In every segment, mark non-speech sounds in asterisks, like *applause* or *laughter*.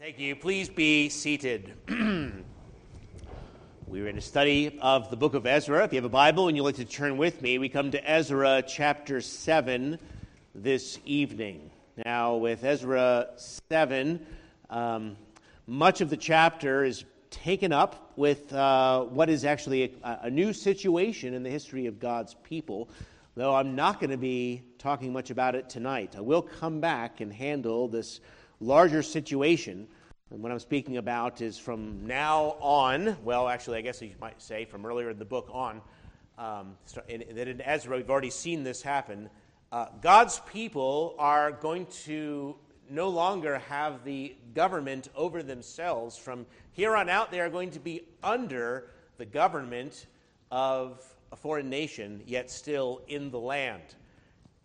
Thank you. Please be seated. *clears throat* We're in a study of the book of Ezra. If you have a Bible and you'd like to turn with me, we come to Ezra chapter 7 this evening. Now, with Ezra 7, um, much of the chapter is taken up with uh, what is actually a, a new situation in the history of God's people, though I'm not going to be talking much about it tonight. I will come back and handle this larger situation. And what I'm speaking about is from now on, well, actually, I guess you might say from earlier in the book on, um, that in Ezra, we've already seen this happen. Uh, God's people are going to no longer have the government over themselves. From here on out, they are going to be under the government of a foreign nation, yet still in the land.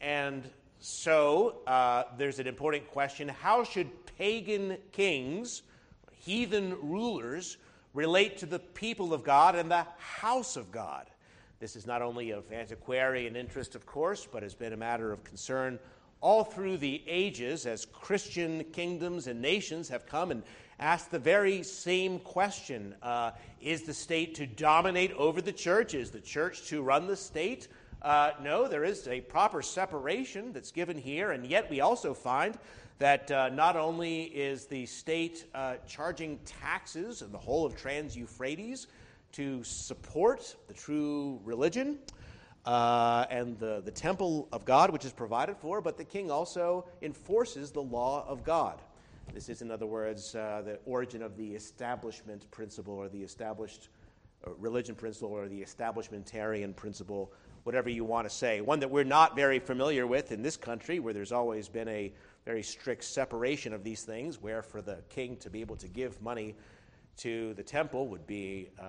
And so uh, there's an important question how should pagan kings, heathen rulers, relate to the people of God and the house of God? This is not only of antiquarian interest, of course, but has been a matter of concern all through the ages as Christian kingdoms and nations have come and asked the very same question uh, Is the state to dominate over the church? Is the church to run the state? Uh, no, there is a proper separation that's given here, and yet we also find that uh, not only is the state uh, charging taxes in the whole of Trans Euphrates to support the true religion uh, and the, the temple of God, which is provided for, but the king also enforces the law of God. This is, in other words, uh, the origin of the establishment principle or the established uh, religion principle or the establishmentarian principle whatever you want to say. One that we're not very familiar with in this country, where there's always been a very strict separation of these things, where for the king to be able to give money to the temple would be uh,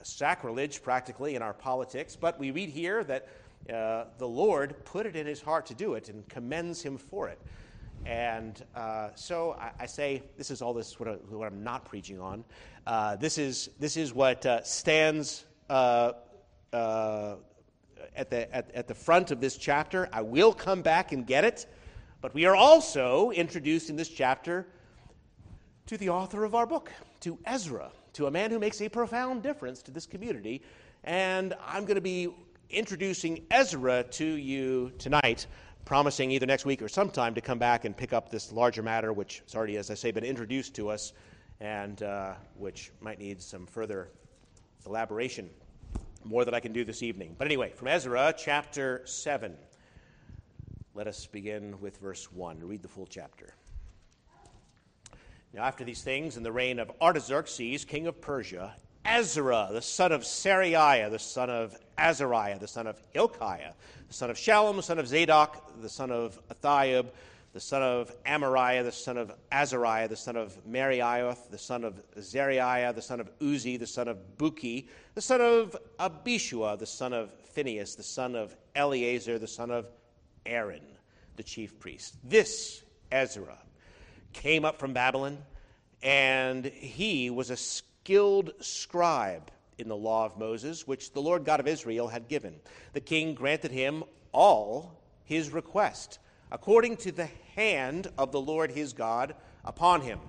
a sacrilege practically in our politics. But we read here that uh, the Lord put it in his heart to do it and commends him for it. And uh, so I, I, say this is all this what, I, I'm not preaching on. Uh, this is this is what uh, stands uh, at the, at, at the front of this chapter. I will come back and get it. But we are also introduced in this chapter to the author of our book, to Ezra, to a man who makes a profound difference to this community. And I'm going to be introducing Ezra to you tonight, promising either next week or sometime to come back and pick up this larger matter, which has already, as I say, been introduced to us and uh, which might need some further elaboration more than I can do this evening. But anyway, from Ezra chapter 7. Let us begin with verse 1. Read the full chapter. Now, after these things, in the reign of Artaxerxes, king of Persia, Ezra, the son of Seraiah, the son of Azariah, the son of Hilkiah, the son of Shallum, the son of Zadok, the son of Ahitub, the son of Amariah, the son of Azariah, the son of Meraioth, the son of Zerahiah, the son of Uzzi, the son of Bukki, the son of Abishua, the son of Phinehas, the son of Eleazar, the son of Aaron, the chief priest. This Ezra came up from Babylon, and he was a skilled scribe in the law of Moses, which the Lord God of Israel had given. The king granted him all his request according to the hand of the Lord his God upon him.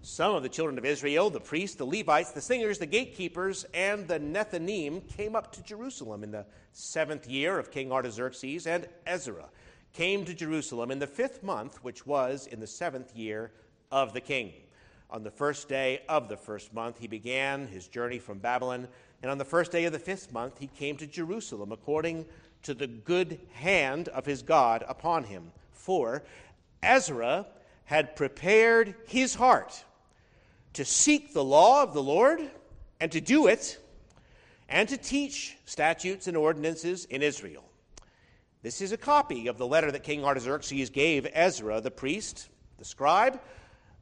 Some of the children of Israel, the priests, the Levites, the singers, the gatekeepers, and the Nethinim came up to Jerusalem in the seventh year of King Artaxerxes, and Ezra came to Jerusalem in the fifth month, which was in the seventh year of the king. On the first day of the first month, he began his journey from Babylon, and on the first day of the fifth month, he came to Jerusalem according to the good hand of his God upon him 4, Ezra had prepared his heart to seek the law of the Lord and to do it and to teach statutes and ordinances in Israel. This is a copy of the letter that King Artaxerxes gave Ezra, the priest, the scribe,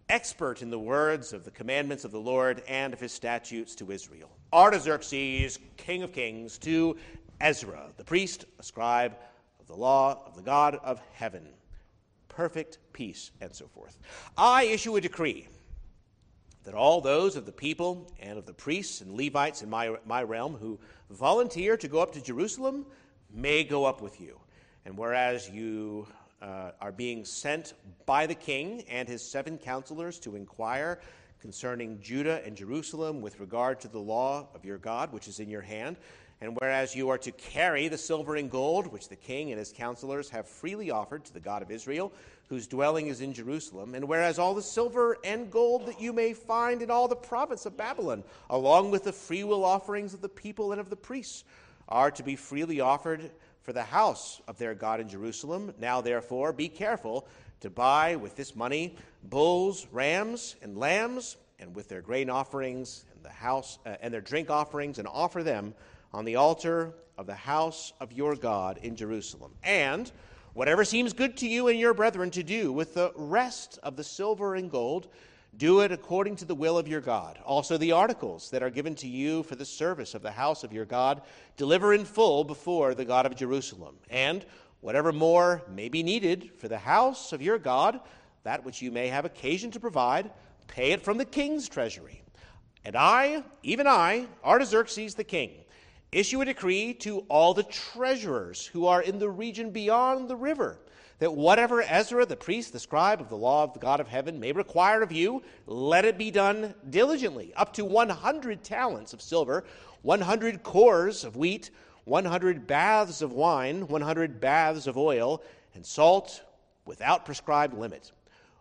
expert in the words of the commandments of the Lord and of his statutes to Israel. Artaxerxes, king of kings, to Ezra, the priest, a scribe of the law of the God of heaven perfect peace, and so forth. I issue a decree that all those of the people and of the priests and Levites in my, my realm who volunteer to go up to Jerusalem may go up with you. And whereas you uh, are being sent by the king and his seven counselors to inquire concerning Judah and Jerusalem with regard to the law of your God, which is in your hand. And whereas you are to carry the silver and gold, which the king and his counselors have freely offered to the God of Israel, whose dwelling is in Jerusalem, and whereas all the silver and gold that you may find in all the province of Babylon, along with the freewill offerings of the people and of the priests, are to be freely offered for the house of their God in Jerusalem. Now, therefore, be careful to buy with this money bulls, rams, and lambs, and with their grain offerings and the house uh, and their drink offerings, and offer them on the altar of the house of your God in Jerusalem. And whatever seems good to you and your brethren to do with the rest of the silver and gold, do it according to the will of your God. Also, the articles that are given to you for the service of the house of your God, deliver in full before the God of Jerusalem. And whatever more may be needed for the house of your God, that which you may have occasion to provide, pay it from the king's treasury. And I, even I, Artaxerxes the king, issue a decree to all the treasurers who are in the region beyond the river that whatever Ezra, the priest, the scribe of the law of the God of heaven, may require of you, let it be done diligently, up to 100 talents of silver, 100 kors of wheat, 100 baths of wine, 100 baths of oil, and salt without prescribed limit.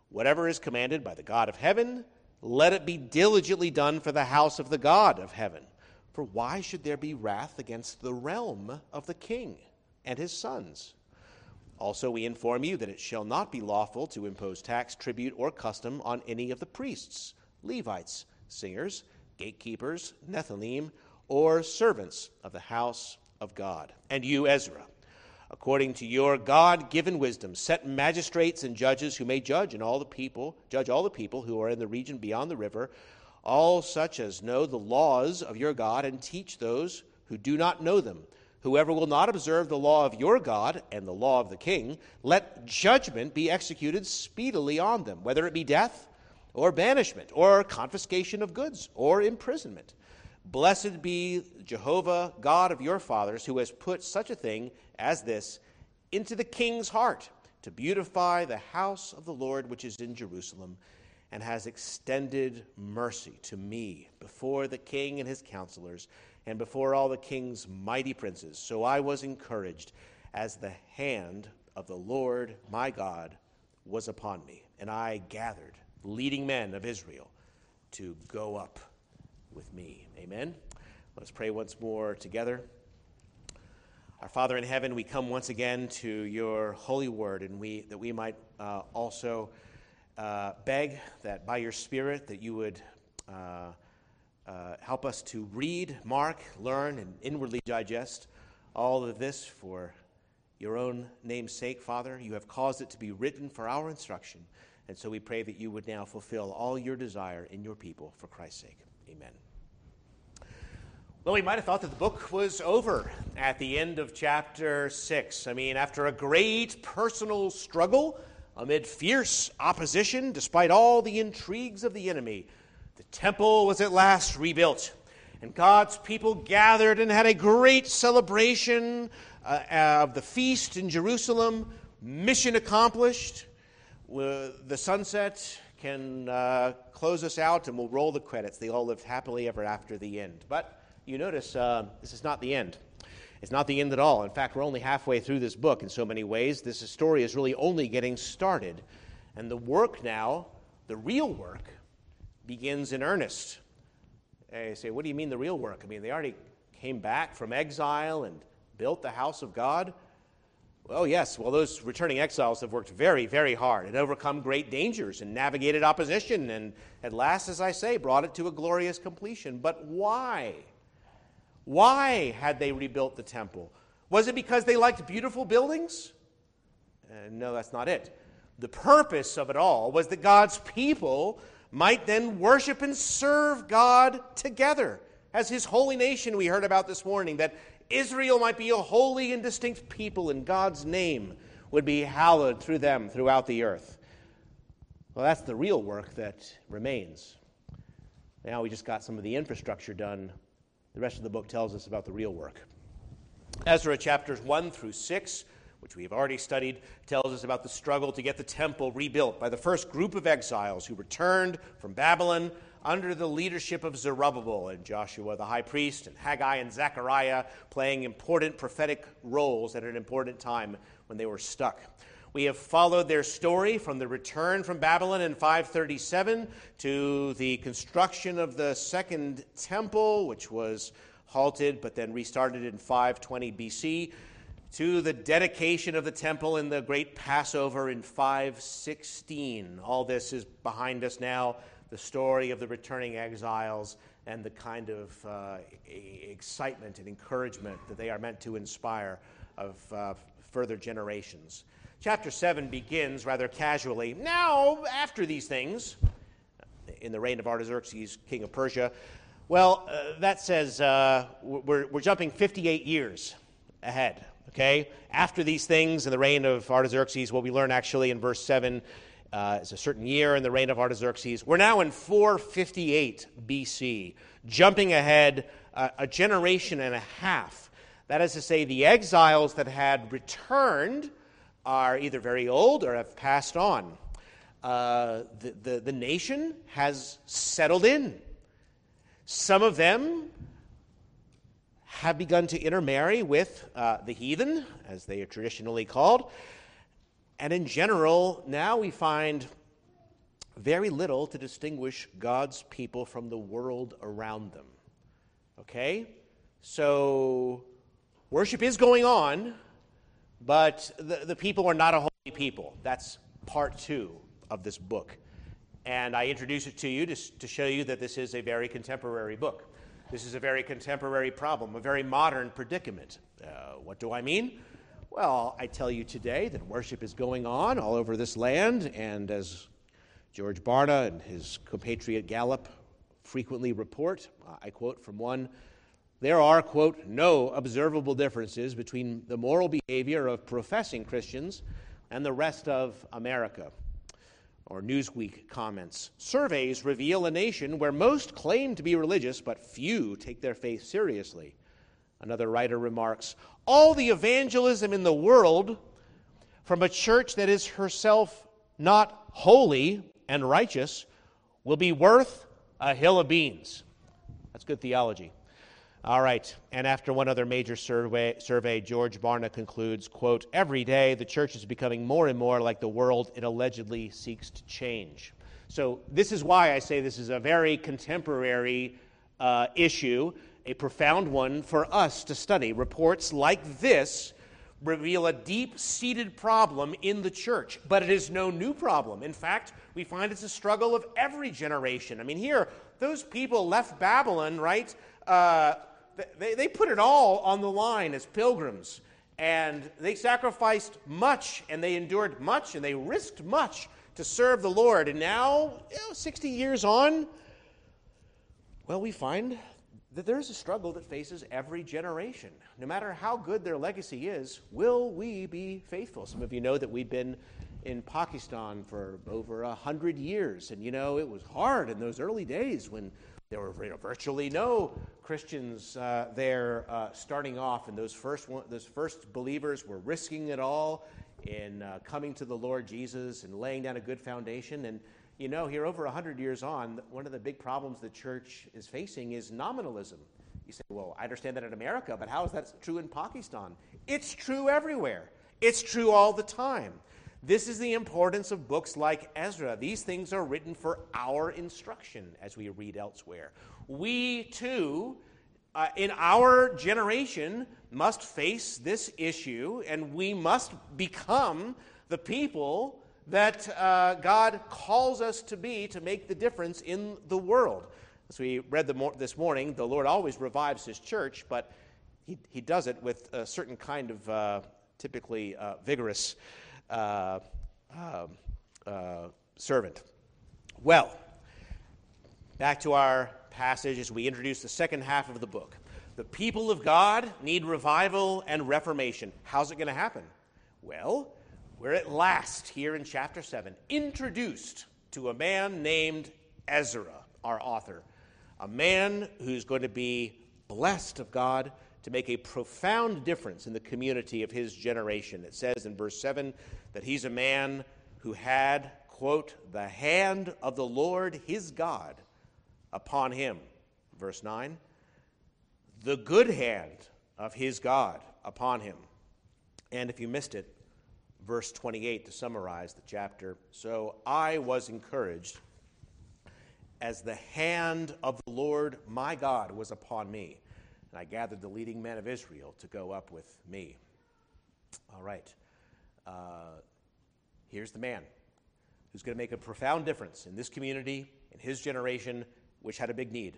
Whatever is commanded by the God of heaven, let it be diligently done for the house of the God of heaven. For why should there be wrath against the realm of the king and his sons? Also, we inform you that it shall not be lawful to impose tax, tribute, or custom on any of the priests, Levites, singers, gatekeepers, Nethinim, or servants of the house of God. And you, Ezra, according to your God given wisdom, set magistrates and judges who may judge in all the people, judge all the people who are in the region beyond the river all such as know the laws of your God, and teach those who do not know them. Whoever will not observe the law of your God and the law of the king, let judgment be executed speedily on them, whether it be death, or banishment, or confiscation of goods, or imprisonment. Blessed be Jehovah, God of your fathers, who has put such a thing as this into the king's heart, to beautify the house of the Lord which is in Jerusalem and has extended mercy to me before the king and his counselors and before all the king's mighty princes. So I was encouraged as the hand of the Lord my God was upon me, and I gathered leading men of Israel to go up with me. Amen. Let's pray once more together. Our Father in heaven, we come once again to your holy word, and we that we might uh, also uh, beg that by your Spirit that you would uh, uh, help us to read, mark, learn, and inwardly digest all of this for your own name's sake, Father. You have caused it to be written for our instruction. And so we pray that you would now fulfill all your desire in your people for Christ's sake. Amen. Well, we might have thought that the book was over at the end of chapter 6. I mean, after a great personal struggle, amid fierce opposition, despite all the intrigues of the enemy, the temple was at last rebuilt. And God's people gathered and had a great celebration uh, of the feast in Jerusalem. Mission accomplished. The sunset can uh, close us out and we'll roll the credits. They all lived happily ever after the end. But you notice uh, this is not the end. It's not the end at all. In fact, we're only halfway through this book in so many ways. This story is really only getting started. And the work now, the real work, begins in earnest. They say, What do you mean the real work? I mean, they already came back from exile and built the house of God. Well, yes. Well, those returning exiles have worked very, very hard and overcome great dangers and navigated opposition and at last, as I say, brought it to a glorious completion. But why? Why had they rebuilt the temple? Was it because they liked beautiful buildings? Uh, no, that's not it. The purpose of it all was that God's people might then worship and serve God together as his holy nation we heard about this morning, that Israel might be a holy and distinct people, and God's name would be hallowed through them throughout the earth. Well, that's the real work that remains. Now we just got some of the infrastructure done the rest of the book tells us about the real work. Ezra chapters 1 through 6, which we have already studied, tells us about the struggle to get the temple rebuilt by the first group of exiles who returned from Babylon under the leadership of Zerubbabel and Joshua the high priest, and Haggai and Zechariah playing important prophetic roles at an important time when they were stuck. We have followed their story from the return from Babylon in 537 to the construction of the second temple, which was halted but then restarted in 520 BC, to the dedication of the temple in the great Passover in 516. All this is behind us now the story of the returning exiles and the kind of uh, excitement and encouragement that they are meant to inspire of uh, further generations. Chapter 7 begins rather casually. Now, after these things, in the reign of Artaxerxes, king of Persia, well, uh, that says uh, we're, we're jumping 58 years ahead, okay? After these things, in the reign of Artaxerxes, what we learn actually in verse 7 uh, is a certain year in the reign of Artaxerxes. We're now in 458 BC, jumping ahead uh, a generation and a half. That is to say, the exiles that had returned are either very old or have passed on. Uh, the, the, the nation has settled in. Some of them have begun to intermarry with uh, the heathen, as they are traditionally called. And in general, now we find very little to distinguish God's people from the world around them. Okay? So, worship is going on but the, the people are not a holy people. That's part two of this book. And I introduce it to you to, to show you that this is a very contemporary book. This is a very contemporary problem, a very modern predicament. Uh, what do I mean? Well, I tell you today that worship is going on all over this land, and as George Barna and his compatriot Gallup frequently report, I quote from one there are, quote, no observable differences between the moral behavior of professing Christians and the rest of America. Or Newsweek comments Surveys reveal a nation where most claim to be religious, but few take their faith seriously. Another writer remarks All the evangelism in the world from a church that is herself not holy and righteous will be worth a hill of beans. That's good theology. All right, and after one other major survey, survey, George Barna concludes, quote, every day the church is becoming more and more like the world it allegedly seeks to change. So this is why I say this is a very contemporary uh, issue, a profound one for us to study. Reports like this reveal a deep seated problem in the church, but it is no new problem. In fact, we find it's a struggle of every generation. I mean, here, those people left Babylon, right? Uh, they, they put it all on the line as pilgrims. And they sacrificed much, and they endured much, and they risked much to serve the Lord. And now, you know, 60 years on, well, we find that there's a struggle that faces every generation. No matter how good their legacy is, will we be faithful? Some of you know that we've been in Pakistan for over a hundred years, and you know it was hard in those early days when there were you know, virtually no Christians uh, there uh, starting off, and those first, one, those first believers were risking it all in uh, coming to the Lord Jesus and laying down a good foundation. And you know, here over 100 years on, one of the big problems the church is facing is nominalism. You say, well, I understand that in America, but how is that true in Pakistan? It's true everywhere, it's true all the time. This is the importance of books like Ezra. These things are written for our instruction as we read elsewhere. We too, uh, in our generation, must face this issue and we must become the people that uh, God calls us to be to make the difference in the world. As we read this morning, the Lord always revives his church, but he, he does it with a certain kind of uh, typically uh, vigorous uh, um, uh, servant. Well, back to our passage as we introduce the second half of the book. The people of God need revival and reformation. How's it going to happen? Well, we're at last here in chapter 7 introduced to a man named Ezra, our author, a man who's going to be blessed of God to make a profound difference in the community of his generation. It says in verse 7 that he's a man who had, quote, the hand of the Lord his God upon him. Verse 9, the good hand of his God upon him. And if you missed it, verse 28 to summarize the chapter. So I was encouraged as the hand of the Lord my God was upon me, and I gathered the leading men of Israel to go up with me. All right. Uh, here's the man who's going to make a profound difference in this community, in his generation, which had a big need.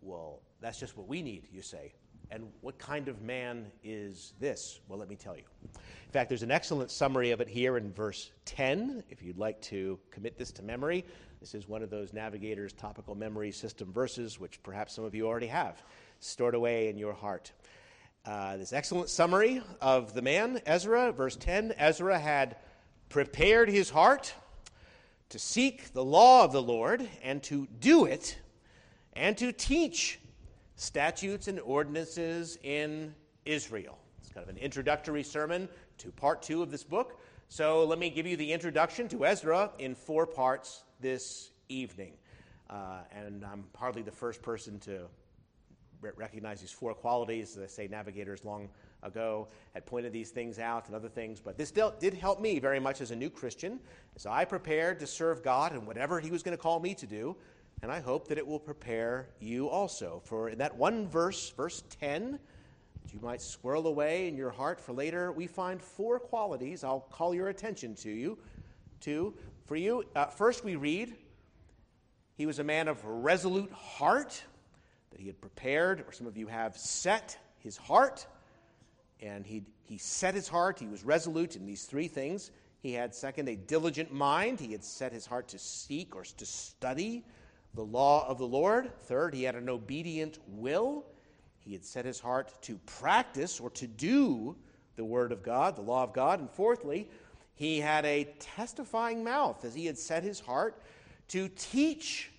Well, that's just what we need, you say. And what kind of man is this? Well, let me tell you. In fact, there's an excellent summary of it here in verse 10, if you'd like to commit this to memory. This is one of those Navigator's topical memory system verses, which perhaps some of you already have stored away in your heart. Uh, this excellent summary of the man, Ezra, verse 10 Ezra had prepared his heart to seek the law of the Lord and to do it and to teach statutes and ordinances in Israel. It's kind of an introductory sermon to part two of this book. So let me give you the introduction to Ezra in four parts this evening. Uh, and I'm hardly the first person to recognize these four qualities. As I say, navigators long ago had pointed these things out and other things, but this did help me very much as a new Christian as I prepared to serve God and whatever He was going to call me to do. And I hope that it will prepare you also. For in that one verse, verse 10, that you might squirrel away in your heart for later, we find four qualities I'll call your attention to you. To for you, uh, first we read, he was a man of resolute heart, that he had prepared, or some of you have set his heart, and he he set his heart. He was resolute in these three things. He had, second, a diligent mind. He had set his heart to seek or to study the law of the Lord. Third, he had an obedient will. He had set his heart to practice or to do the word of God, the law of God. And fourthly, he had a testifying mouth as he had set his heart to teach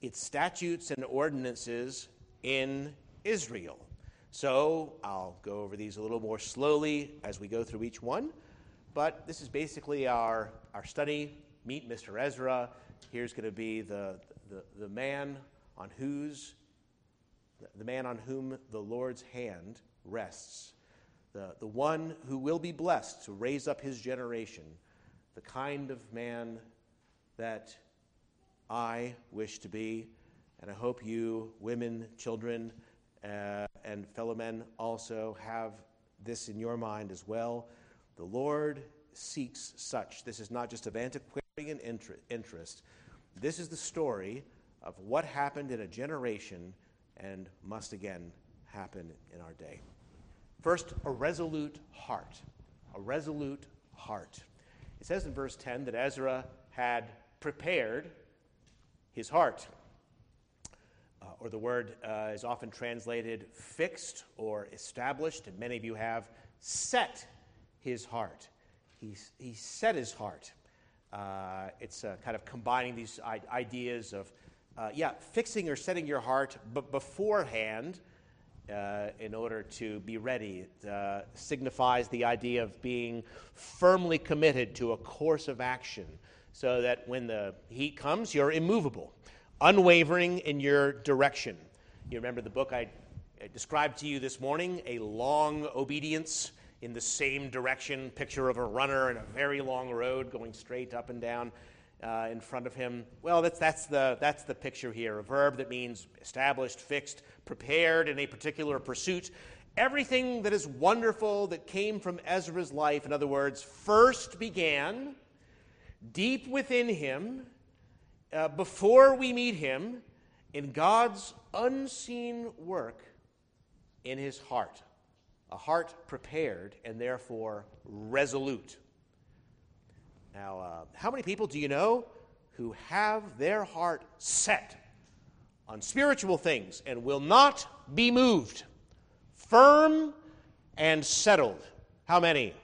its statutes and ordinances in Israel. So I'll go over these a little more slowly as we go through each one. But this is basically our, our study. Meet Mr. Ezra. Here's going to be the, the, the man on whose the man on whom the Lord's hand rests, the, the one who will be blessed to raise up his generation, the kind of man that I wish to be, and I hope you, women, children, uh, and fellow men also have this in your mind as well. The Lord seeks such. This is not just of antiquarian interest, this is the story of what happened in a generation and must again happen in our day. First, a resolute heart. A resolute heart. It says in verse 10 that Ezra had prepared his heart. Uh, or the word uh, is often translated fixed or established, and many of you have set his heart. He, he set his heart. Uh, it's uh, kind of combining these ideas of, uh, yeah, fixing or setting your heart but beforehand uh, in order to be ready. It signifies the idea of being firmly committed to a course of action so that when the heat comes, you're immovable, unwavering in your direction. You remember the book I described to you this morning, A Long Obedience in the same direction, picture of a runner in a very long road going straight up and down uh, in front of him. Well, that's, that's, the, that's the picture here a verb that means established, fixed, prepared in a particular pursuit. Everything that is wonderful that came from Ezra's life, in other words, first began deep within him uh, before we meet him in God's unseen work in his heart a heart prepared and therefore resolute. Now, uh, how many people do you know who have their heart set on spiritual things and will not be moved? Firm and settled. How many?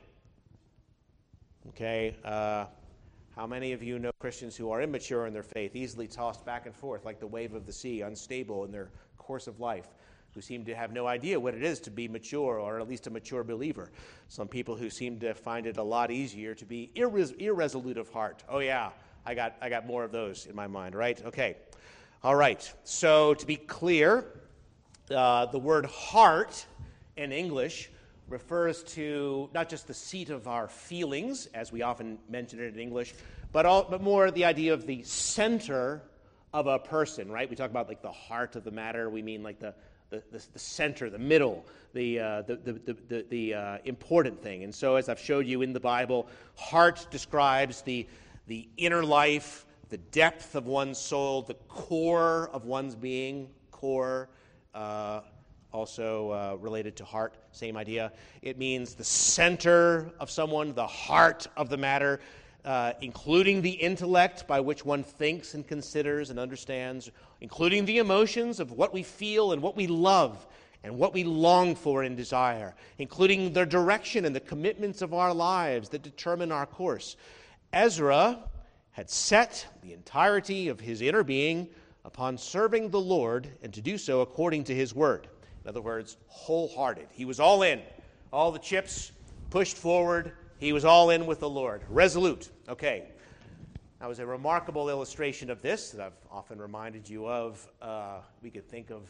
Okay. Uh, how many of you know Christians who are immature in their faith, easily tossed back and forth like the wave of the sea, unstable in their course of life? who seem to have no idea what it is to be mature or at least a mature believer. Some people who seem to find it a lot easier to be irres- irresolute of heart. Oh, yeah, I got, I got more of those in my mind, right? Okay. All right. So, to be clear, uh, the word heart in English refers to not just the seat of our feelings, as we often mention it in English, but, all, but more the idea of the center of a person, right? We talk about like the heart of the matter. We mean like the, the, the, the center, the middle, the, uh, the, the, the, the uh, important thing. And so, as I've showed you in the Bible, heart describes the, the inner life, the depth of one's soul, the core of one's being, core. Uh, also uh, related to heart, same idea. It means the center of someone, the heart of the matter, uh, including the intellect by which one thinks and considers and understands, including the emotions of what we feel and what we love and what we long for and desire, including the direction and the commitments of our lives that determine our course. Ezra had set the entirety of his inner being upon serving the Lord and to do so according to his word. In other words, wholehearted. He was all in. All the chips pushed forward. He was all in with the Lord. Resolute. Okay. That was a remarkable illustration of this that I've often reminded you of. Uh, we could think of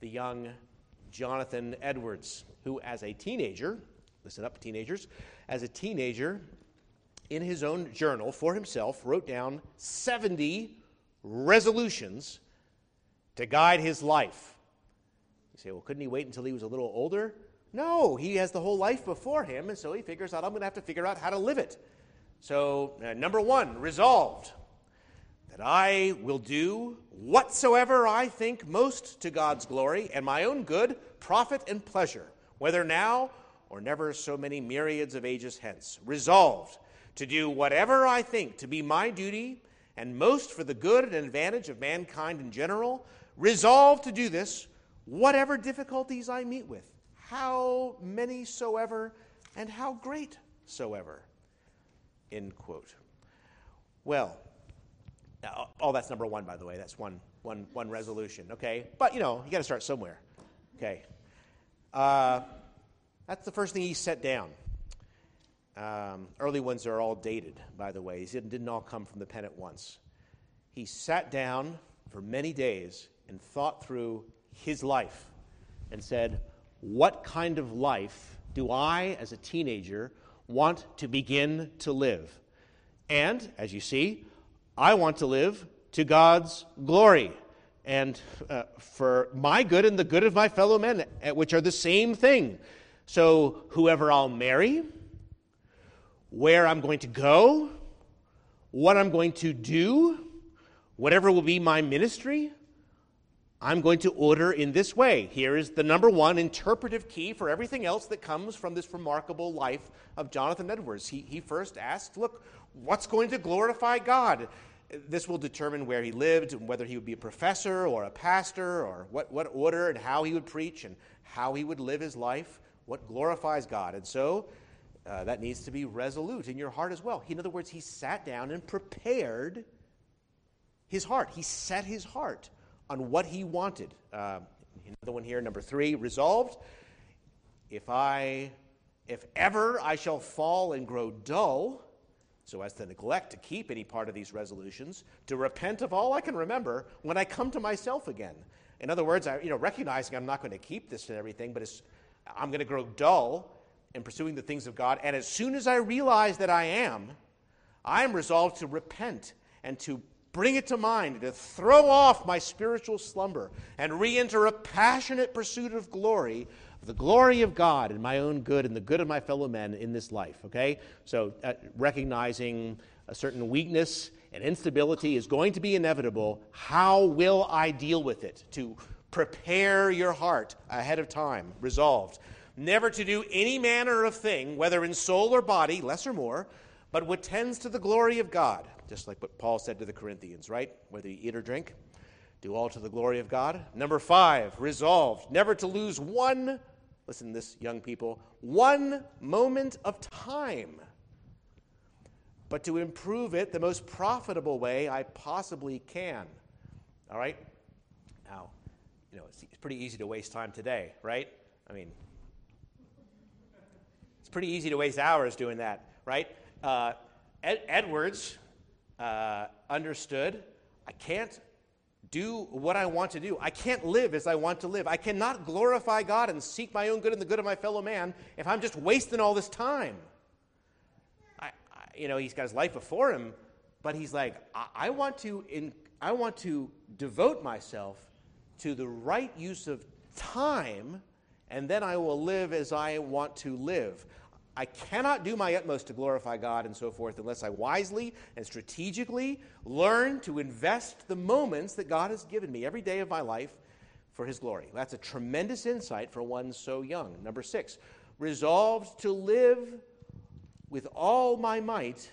the young Jonathan Edwards, who, as a teenager, listen up, teenagers, as a teenager, in his own journal for himself, wrote down 70 resolutions to guide his life. You say, well, couldn't he wait until he was a little older? No, he has the whole life before him, and so he figures out, I'm going to have to figure out how to live it. So, uh, number one, resolved that I will do whatsoever I think most to God's glory and my own good, profit, and pleasure, whether now or never so many myriads of ages hence. Resolved to do whatever I think to be my duty and most for the good and advantage of mankind in general. Resolved to do this whatever difficulties I meet with, how many soever, and how great soever. End quote. Well, all oh, that's number one, by the way. That's one, one, one resolution, okay? But, you know, you got to start somewhere, okay? Uh, that's the first thing he set down. Um, early ones are all dated, by the way. He didn't, didn't all come from the pen at once. He sat down for many days and thought through his life and said, What kind of life do I, as a teenager, want to begin to live? And, as you see, I want to live to God's glory and uh, for my good and the good of my fellow men, uh, which are the same thing. So, whoever I'll marry, where I'm going to go, what I'm going to do, whatever will be my ministry, I'm going to order in this way. Here is the number one interpretive key for everything else that comes from this remarkable life of Jonathan Edwards. He, he first asked, Look, what's going to glorify God? This will determine where he lived, and whether he would be a professor or a pastor, or what, what order and how he would preach and how he would live his life, what glorifies God. And so uh, that needs to be resolute in your heart as well. In other words, he sat down and prepared his heart, he set his heart on what he wanted. Uh, another one here, number three, resolved. If I, if ever I shall fall and grow dull, so as to neglect to keep any part of these resolutions, to repent of all I can remember when I come to myself again. In other words, I, you know, recognizing I'm not going to keep this and everything, but I'm going to grow dull in pursuing the things of God. And as soon as I realize that I am, I am resolved to repent and to bring it to mind, to throw off my spiritual slumber and re enter a passionate pursuit of glory, the glory of God and my own good and the good of my fellow men in this life. Okay? So, uh, recognizing a certain weakness and instability is going to be inevitable. How will I deal with it? To prepare your heart ahead of time, resolved. Never to do any manner of thing, whether in soul or body, less or more, but what tends to the glory of God just like what Paul said to the Corinthians, right? Whether you eat or drink, do all to the glory of God. Number five, resolved never to lose one, listen this, young people, one moment of time, but to improve it the most profitable way I possibly can. All right? Now, you know, it's, it's pretty easy to waste time today, right? I mean, it's pretty easy to waste hours doing that, right? Uh, Ed- Edwards uh, understood I can't do what I want to do. I can't live as I want to live. I cannot glorify God and seek my own good and the good of my fellow man if I'm just wasting all this time. I, I, you know, he's got his life before him, but he's like, I, I want to, in, I want to devote myself to the right use of time, and then I will live as I want to live. I cannot do my utmost to glorify God and so forth unless I wisely and strategically learn to invest the moments that God has given me every day of my life for His glory. That's a tremendous insight for one so young. Number six, resolved to live with all my might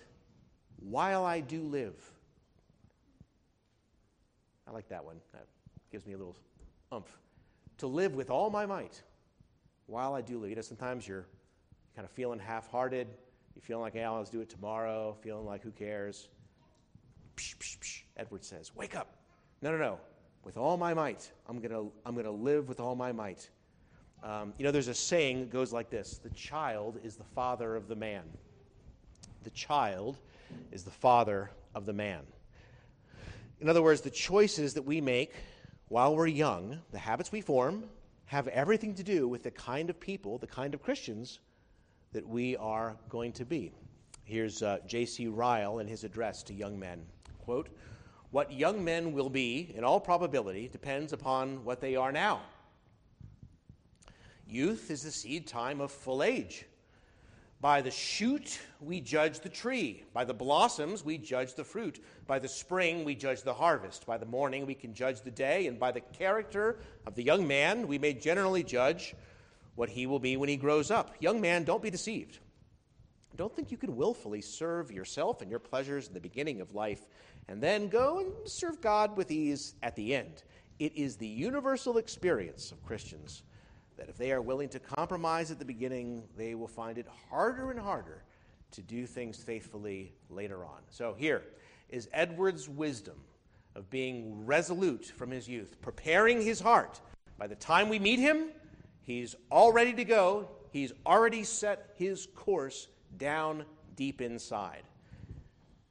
while I do live. I like that one. That gives me a little umph. To live with all my might while I do live. You know, sometimes you're kind of feeling half hearted. You feeling like, hey, I'll just do it tomorrow, feeling like, who cares? Psh, psh, psh. Edward says, wake up. No, no, no. With all my might, I'm going to I'm to live with all my might. Um, you know, there's a saying that goes like this The child is the father of the man. The child is the father of the man. In other words, the choices that we make while we're young, the habits we form, have everything to do with the kind of people, the kind of Christians that we are going to be. Here's uh, J.C. Ryle in his address to young men. Quote, What young men will be, in all probability, depends upon what they are now. Youth is the seed time of full age. By the shoot, we judge the tree. By the blossoms, we judge the fruit. By the spring, we judge the harvest. By the morning, we can judge the day. And by the character of the young man, we may generally judge what he will be when he grows up. Young man, don't be deceived. Don't think you can willfully serve yourself and your pleasures in the beginning of life and then go and serve God with ease at the end. It is the universal experience of Christians that if they are willing to compromise at the beginning, they will find it harder and harder to do things faithfully later on. So here is Edward's wisdom of being resolute from his youth, preparing his heart. By the time we meet him, He's all ready to go. He's already set his course down deep inside.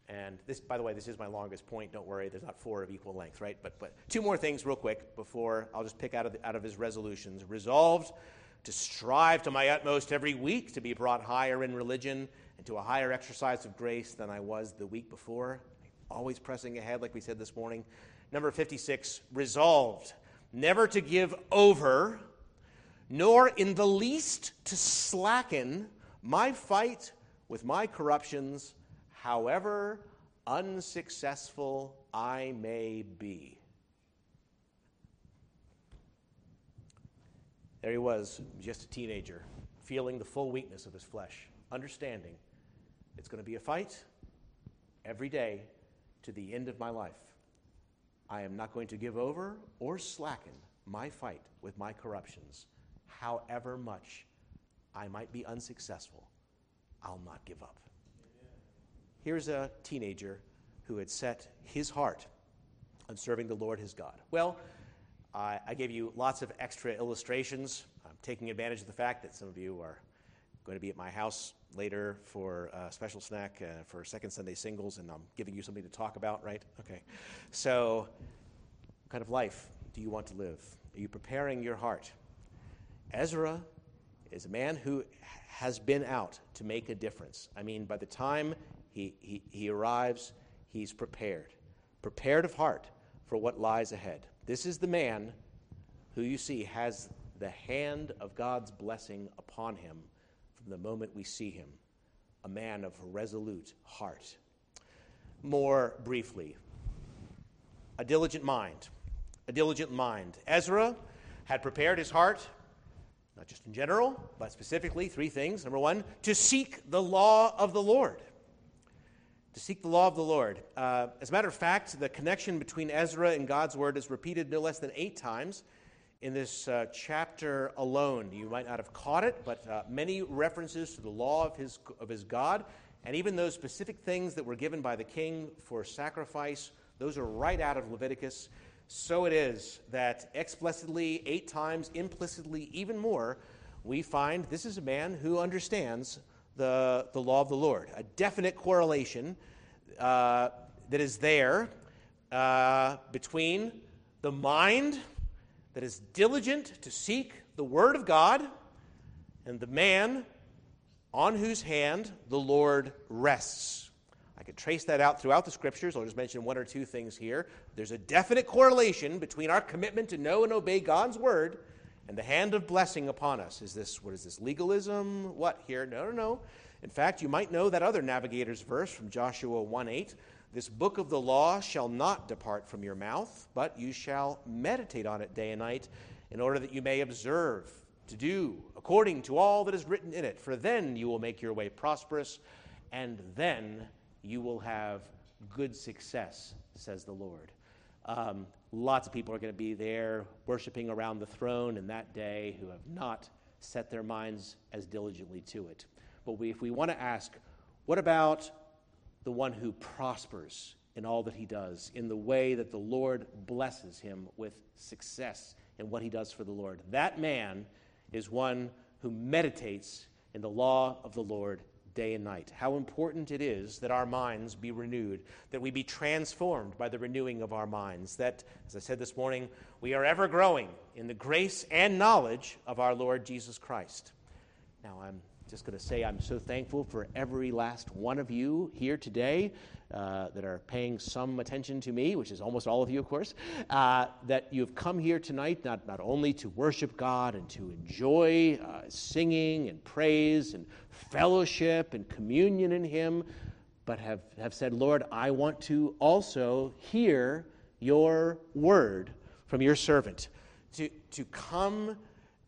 And this, by the way, this is my longest point. Don't worry, there's not four of equal length, right? But, but two more things, real quick, before I'll just pick out of, the, out of his resolutions. Resolved to strive to my utmost every week to be brought higher in religion and to a higher exercise of grace than I was the week before. Always pressing ahead, like we said this morning. Number 56, resolved never to give over nor in the least to slacken my fight with my corruptions, however unsuccessful I may be. There he was, just a teenager, feeling the full weakness of his flesh, understanding it's going to be a fight every day to the end of my life. I am not going to give over or slacken my fight with my corruptions however much I might be unsuccessful, I'll not give up. Here's a teenager who had set his heart on serving the Lord his God. Well, I, I gave you lots of extra illustrations. I'm taking advantage of the fact that some of you are going to be at my house later for a special snack uh, for Second Sunday singles, and I'm giving you something to talk about, right? Okay. So, what kind of life do you want to live? Are you preparing your heart Ezra is a man who has been out to make a difference. I mean, by the time he, he, he arrives, he's prepared, prepared of heart for what lies ahead. This is the man who you see has the hand of God's blessing upon him from the moment we see him, a man of resolute heart. More briefly, a diligent mind. A diligent mind. Ezra had prepared his heart not just in general, but specifically, three things. Number one, to seek the law of the Lord. To seek the law of the Lord. Uh, as a matter of fact, the connection between Ezra and God's word is repeated no less than eight times in this uh, chapter alone. You might not have caught it, but uh, many references to the law of his, of his God, and even those specific things that were given by the king for sacrifice, those are right out of Leviticus. So it is that explicitly, eight times, implicitly, even more, we find this is a man who understands the, the law of the Lord. A definite correlation uh, that is there uh, between the mind that is diligent to seek the Word of God and the man on whose hand the Lord rests. I could trace that out throughout the scriptures. I'll just mention one or two things here. There's a definite correlation between our commitment to know and obey God's word and the hand of blessing upon us. Is this, what is this, legalism? What here? No, no, no. In fact, you might know that other navigator's verse from Joshua 1 8. This book of the law shall not depart from your mouth, but you shall meditate on it day and night, in order that you may observe to do according to all that is written in it. For then you will make your way prosperous, and then you will have good success, says the Lord. Um, lots of people are going to be there worshiping around the throne in that day who have not set their minds as diligently to it. But we, if we want to ask, what about the one who prospers in all that he does, in the way that the Lord blesses him with success in what he does for the Lord? That man is one who meditates in the law of the Lord day and night. How important it is that our minds be renewed, that we be transformed by the renewing of our minds, that, as I said this morning, we are ever growing in the grace and knowledge of our Lord Jesus Christ. Now, I'm just going to say I'm so thankful for every last one of you here today uh, that are paying some attention to me, which is almost all of you, of course, uh, that you've come here tonight not, not only to worship God and to enjoy uh, singing and praise and fellowship and communion in Him, but have, have said, Lord, I want to also hear your word from your servant, to, to come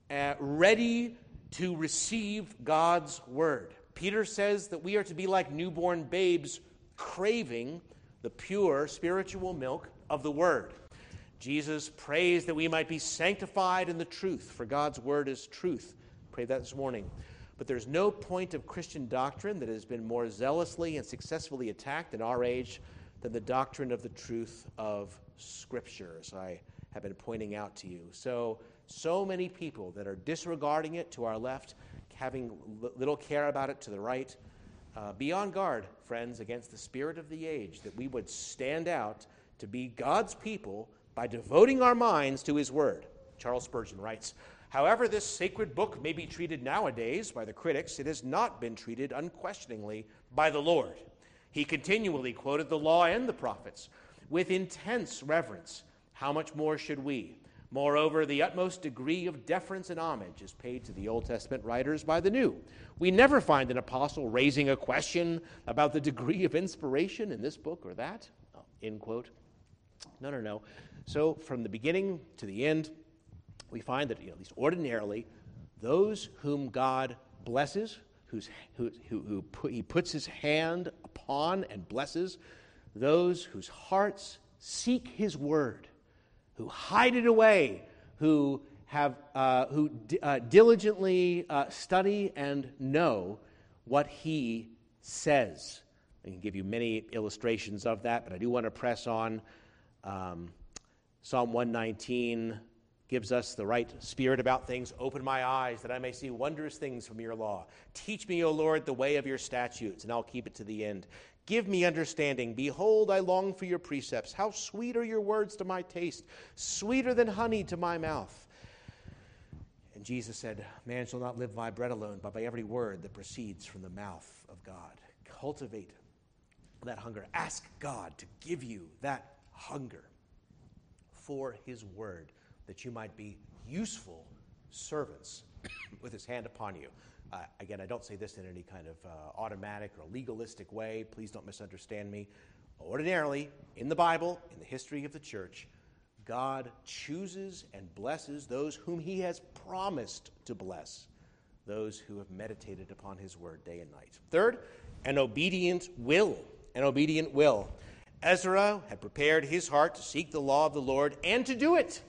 uh, ready to receive God's word. Peter says that we are to be like newborn babes, craving the pure spiritual milk of the word. Jesus prays that we might be sanctified in the truth, for God's word is truth. Pray that this morning. But there's no point of Christian doctrine that has been more zealously and successfully attacked in our age than the doctrine of the truth of Scripture, as I have been pointing out to you. So, so many people that are disregarding it to our left, having little care about it to the right. Uh, be on guard, friends, against the spirit of the age, that we would stand out to be God's people by devoting our minds to His Word. Charles Spurgeon writes However, this sacred book may be treated nowadays by the critics, it has not been treated unquestioningly by the Lord. He continually quoted the law and the prophets with intense reverence. How much more should we? Moreover, the utmost degree of deference and homage is paid to the Old Testament writers by the New. We never find an apostle raising a question about the degree of inspiration in this book or that. Oh, end quote. No, no, no. So, from the beginning to the end, we find that, you know, at least ordinarily, those whom God blesses, who's, who, who, who put, he puts his hand upon and blesses, those whose hearts seek his word who hide it away, who, have, uh, who d- uh, diligently uh, study and know what he says. I can give you many illustrations of that, but I do want to press on. Um, Psalm 119 gives us the right spirit about things. Open my eyes that I may see wondrous things from your law. Teach me, O Lord, the way of your statutes, and I'll keep it to the end. Give me understanding. Behold, I long for your precepts. How sweet are your words to my taste, sweeter than honey to my mouth. And Jesus said, Man shall not live by bread alone, but by every word that proceeds from the mouth of God. Cultivate that hunger. Ask God to give you that hunger for his word, that you might be useful servants with his hand upon you. Uh, again, I don't say this in any kind of uh, automatic or legalistic way. Please don't misunderstand me. Ordinarily, in the Bible, in the history of the church, God chooses and blesses those whom he has promised to bless, those who have meditated upon his word day and night. Third, an obedient will. An obedient will. Ezra had prepared his heart to seek the law of the Lord and to do it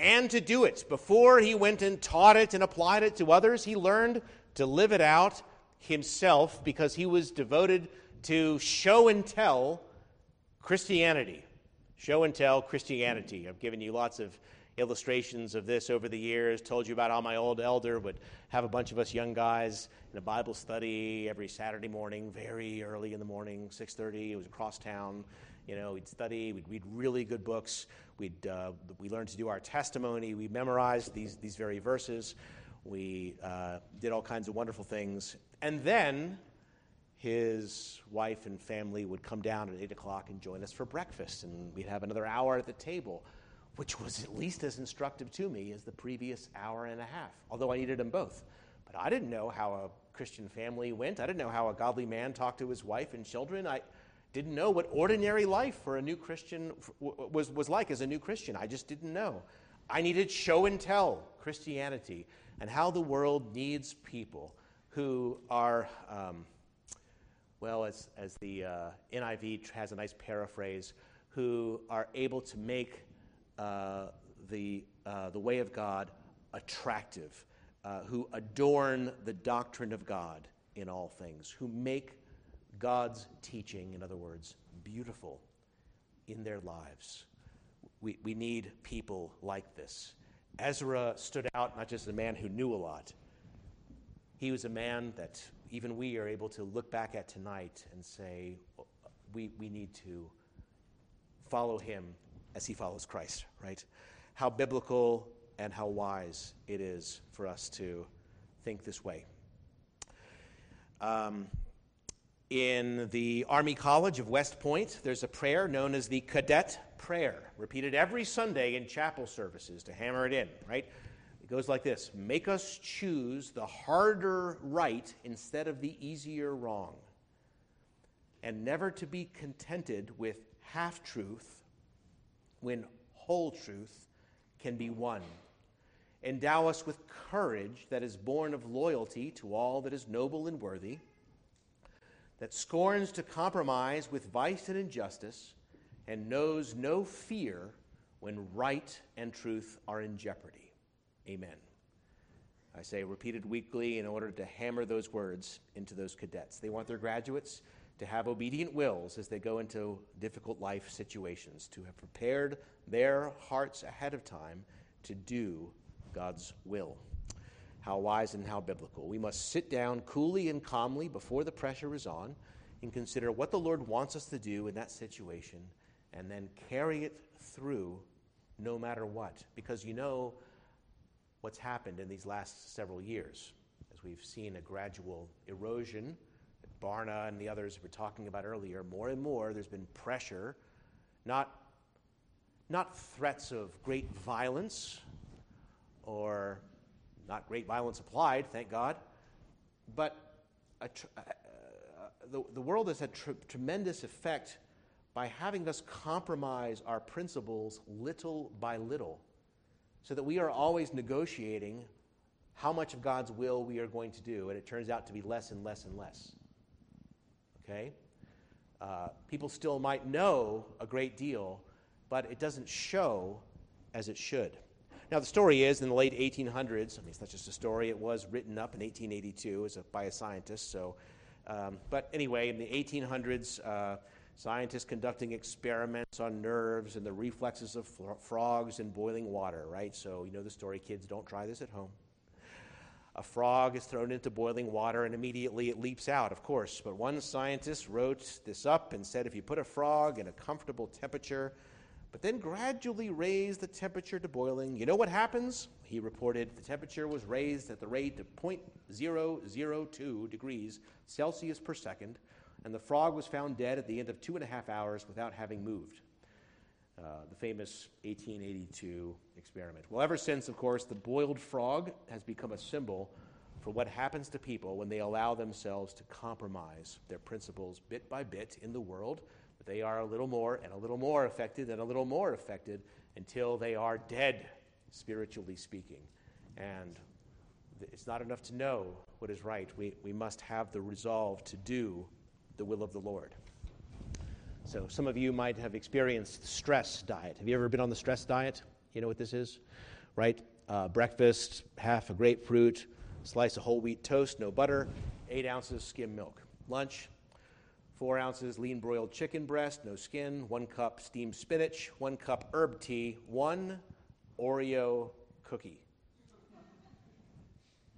and to do it. Before he went and taught it and applied it to others, he learned to live it out himself because he was devoted to show and tell Christianity. Show and tell Christianity. I've given you lots of illustrations of this over the years, told you about how my old elder would have a bunch of us young guys in a Bible study every Saturday morning, very early in the morning, 6.30. It was across town. You know, we'd study, we'd read really good books. We'd, uh, we learned to do our testimony. We memorized these, these very verses. We uh, did all kinds of wonderful things. And then his wife and family would come down at 8 o'clock and join us for breakfast. And we'd have another hour at the table, which was at least as instructive to me as the previous hour and a half, although I needed them both. But I didn't know how a Christian family went. I didn't know how a godly man talked to his wife and children. I didn't know what ordinary life for a new Christian was, was like as a new Christian. I just didn't know. I needed show and tell Christianity and how the world needs people who are. Um, well, as, as the uh, NIV has a nice paraphrase, who are able to make uh, the, uh, the way of God attractive, uh, who adorn the doctrine of God in all things, who make God's teaching, in other words, beautiful in their lives. We, we need people like this. Ezra stood out not just as a man who knew a lot, he was a man that even we are able to look back at tonight and say, we, we need to follow him as he follows Christ, right? How biblical and how wise it is for us to think this way. Um, in the Army College of West Point, there's a prayer known as the Cadet Prayer, repeated every Sunday in chapel services to hammer it in, right? It goes like this Make us choose the harder right instead of the easier wrong, and never to be contented with half truth when whole truth can be won. Endow us with courage that is born of loyalty to all that is noble and worthy, that scorns to compromise with vice and injustice, and knows no fear when right and truth are in jeopardy. Amen. I say repeated weekly in order to hammer those words into those cadets. They want their graduates to have obedient wills as they go into difficult life situations, to have prepared their hearts ahead of time to do God's will. How wise and how biblical. We must sit down coolly and calmly before the pressure is on and consider what the Lord wants us to do in that situation and then carry it through no matter what. Because you know, what's happened in these last several years as we've seen a gradual erosion that Barna and the others were talking about earlier. More and more, there's been pressure, not, not threats of great violence or not great violence applied, thank God, but tr- uh, the, the world has had tr- tremendous effect by having us compromise our principles little by little so that we are always negotiating how much of God's will we are going to do, and it turns out to be less and less and less. Okay? Uh, people still might know a great deal, but it doesn't show as it should. Now, the story is in the late 1800s, I mean, it's not just a story, it was written up in 1882 as a, by a scientist. So, um, but anyway, in the 1800s, uh, Scientists conducting experiments on nerves and the reflexes of frogs in boiling water, right? So, you know the story, kids, don't try this at home. A frog is thrown into boiling water and immediately it leaps out, of course. But one scientist wrote this up and said if you put a frog in a comfortable temperature, but then gradually raise the temperature to boiling, you know what happens? He reported the temperature was raised at the rate of 0.002 degrees Celsius per second and the frog was found dead at the end of two and a half hours without having moved. Uh, the famous 1882 experiment. Well, ever since, of course, the boiled frog has become a symbol for what happens to people when they allow themselves to compromise their principles bit by bit in the world. They are a little more and a little more affected and a little more affected until they are dead, spiritually speaking. And it's not enough to know what is right. We, we must have the resolve to do the will of the Lord. So, some of you might have experienced stress diet. Have you ever been on the stress diet? You know what this is? Right? Uh, breakfast, half a grapefruit, slice of whole wheat toast, no butter, eight ounces skim milk. Lunch, four ounces lean broiled chicken breast, no skin, one cup steamed spinach, one cup herb tea, one Oreo cookie.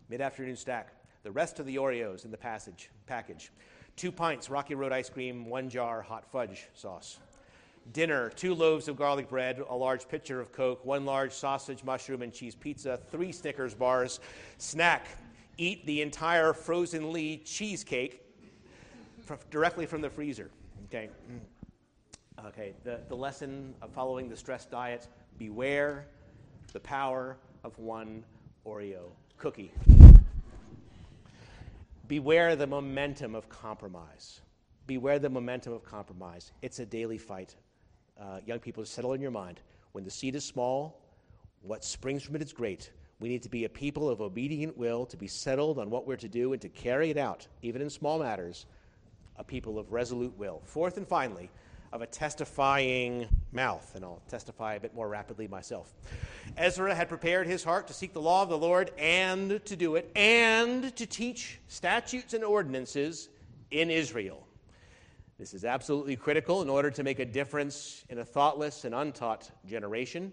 Mid afternoon stack. The rest of the Oreos in the passage, package. Two pints Rocky Road ice cream, one jar hot fudge sauce. Dinner, two loaves of garlic bread, a large pitcher of Coke, one large sausage, mushroom, and cheese pizza, three Snickers bars. Snack, eat the entire frozen Lee cheesecake directly from the freezer. Okay. Okay. The, the lesson of following the stress diet beware the power of one Oreo cookie. Beware the momentum of compromise. Beware the momentum of compromise. It's a daily fight. Uh, young people, settle in your mind. When the seed is small, what springs from it is great. We need to be a people of obedient will, to be settled on what we're to do, and to carry it out, even in small matters, a people of resolute will. Fourth and finally, of a testifying mouth, and I'll testify a bit more rapidly myself. Ezra had prepared his heart to seek the law of the Lord and to do it, and to teach statutes and ordinances in Israel. This is absolutely critical in order to make a difference in a thoughtless and untaught generation.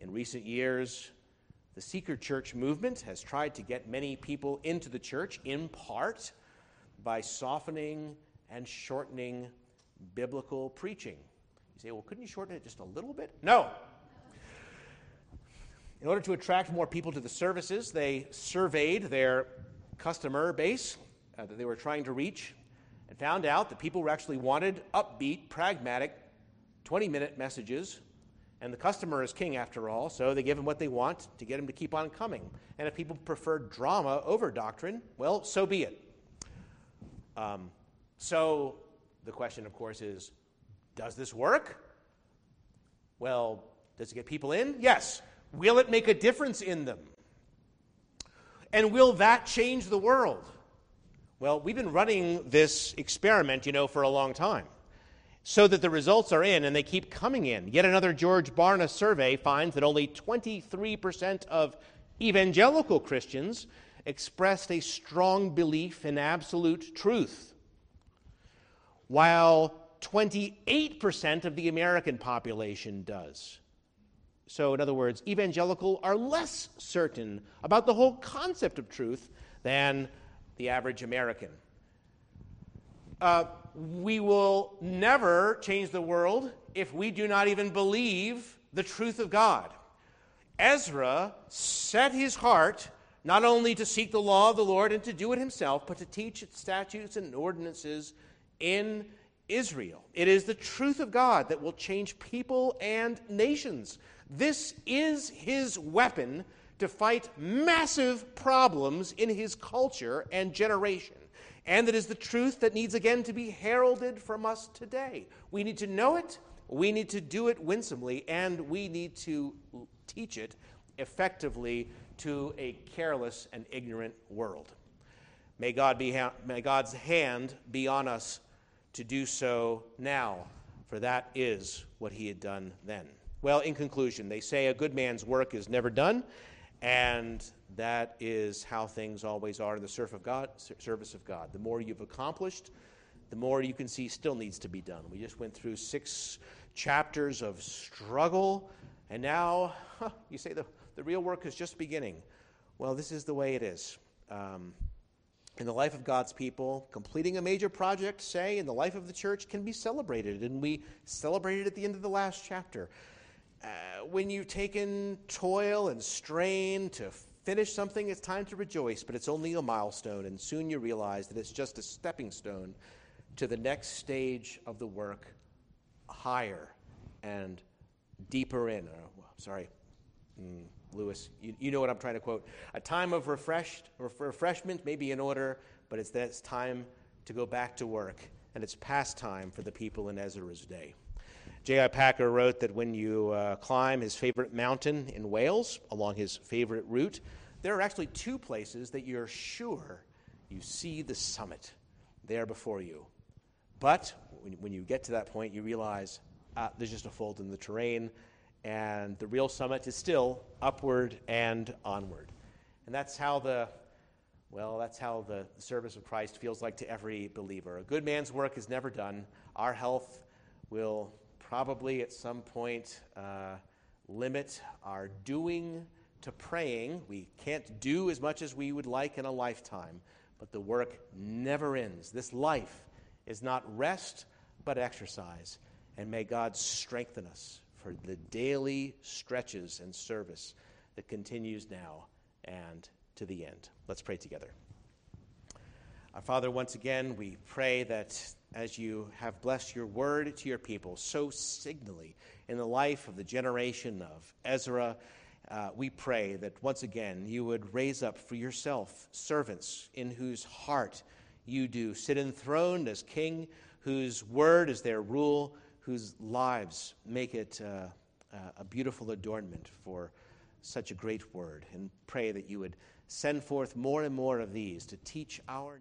In recent years, the seeker church movement has tried to get many people into the church in part by softening and shortening biblical preaching. You say, well, couldn't you shorten it just a little bit? No. In order to attract more people to the services, they surveyed their customer base uh, that they were trying to reach and found out that people actually wanted upbeat, pragmatic, 20 minute messages. And the customer is king after all, so they give them what they want to get them to keep on coming. And if people prefer drama over doctrine, well, so be it. Um, so the question, of course, is does this work? Well, does it get people in? Yes. Will it make a difference in them? And will that change the world? Well, we've been running this experiment, you know, for a long time. So that the results are in and they keep coming in. Yet another George Barna survey finds that only 23% of evangelical Christians expressed a strong belief in absolute truth while 28% of the American population does. So, in other words, evangelical are less certain about the whole concept of truth than the average American. Uh, we will never change the world if we do not even believe the truth of God. Ezra set his heart not only to seek the law of the Lord and to do it himself, but to teach its statutes and ordinances in Israel. It is the truth of God that will change people and nations. This is his weapon to fight massive problems in his culture and generation. And it is the truth that needs again to be heralded from us today. We need to know it, we need to do it winsomely, and we need to teach it effectively to a careless and ignorant world. May, God be ha- may God's hand be on us to do so now, for that is what he had done then. Well, in conclusion, they say a good man's work is never done, and that is how things always are in the service of God. Service of God. The more you've accomplished, the more you can see still needs to be done. We just went through six chapters of struggle, and now huh, you say the, the real work is just beginning. Well, this is the way it is. Um, in the life of God's people, completing a major project, say, in the life of the church, can be celebrated. And we celebrated at the end of the last chapter. Uh, when you've taken toil and strain to finish something, it's time to rejoice, but it's only a milestone. And soon you realize that it's just a stepping stone to the next stage of the work, higher and deeper in. Oh, sorry. Mm Lewis. You, you, know what I'm trying to quote. A time of refreshed, refreshment may be in order, but it's that it's time to go back to work, and it's past time for the people in Ezra's day. J.I. Packer wrote that when you uh, climb his favorite mountain in Wales along his favorite route, there are actually two places that you're sure you see the summit there before you. But when, you get to that point, you realize uh, there's just a fold in the terrain and the real summit is still upward and onward. And that's how the Well, that's how the service of Christ feels like to every believer. A good man's work is never done. Our health will probably at some point uh, limit our doing to praying. We can't do as much as we would like in a lifetime, but the work never ends. This life is not rest, but exercise. And may God strengthen us for the daily stretches and service that continues now and to the end. Let's pray together. Our Father, once again, we pray that as you have blessed your word to your people so signally in the life of the generation of Ezra, uh, we pray that once again you would raise up for yourself servants in whose heart you do sit enthroned as king, whose word is their rule, whose lives make it uh, a beautiful adornment for such a great word. And pray that you would send forth more and more of these to teach our.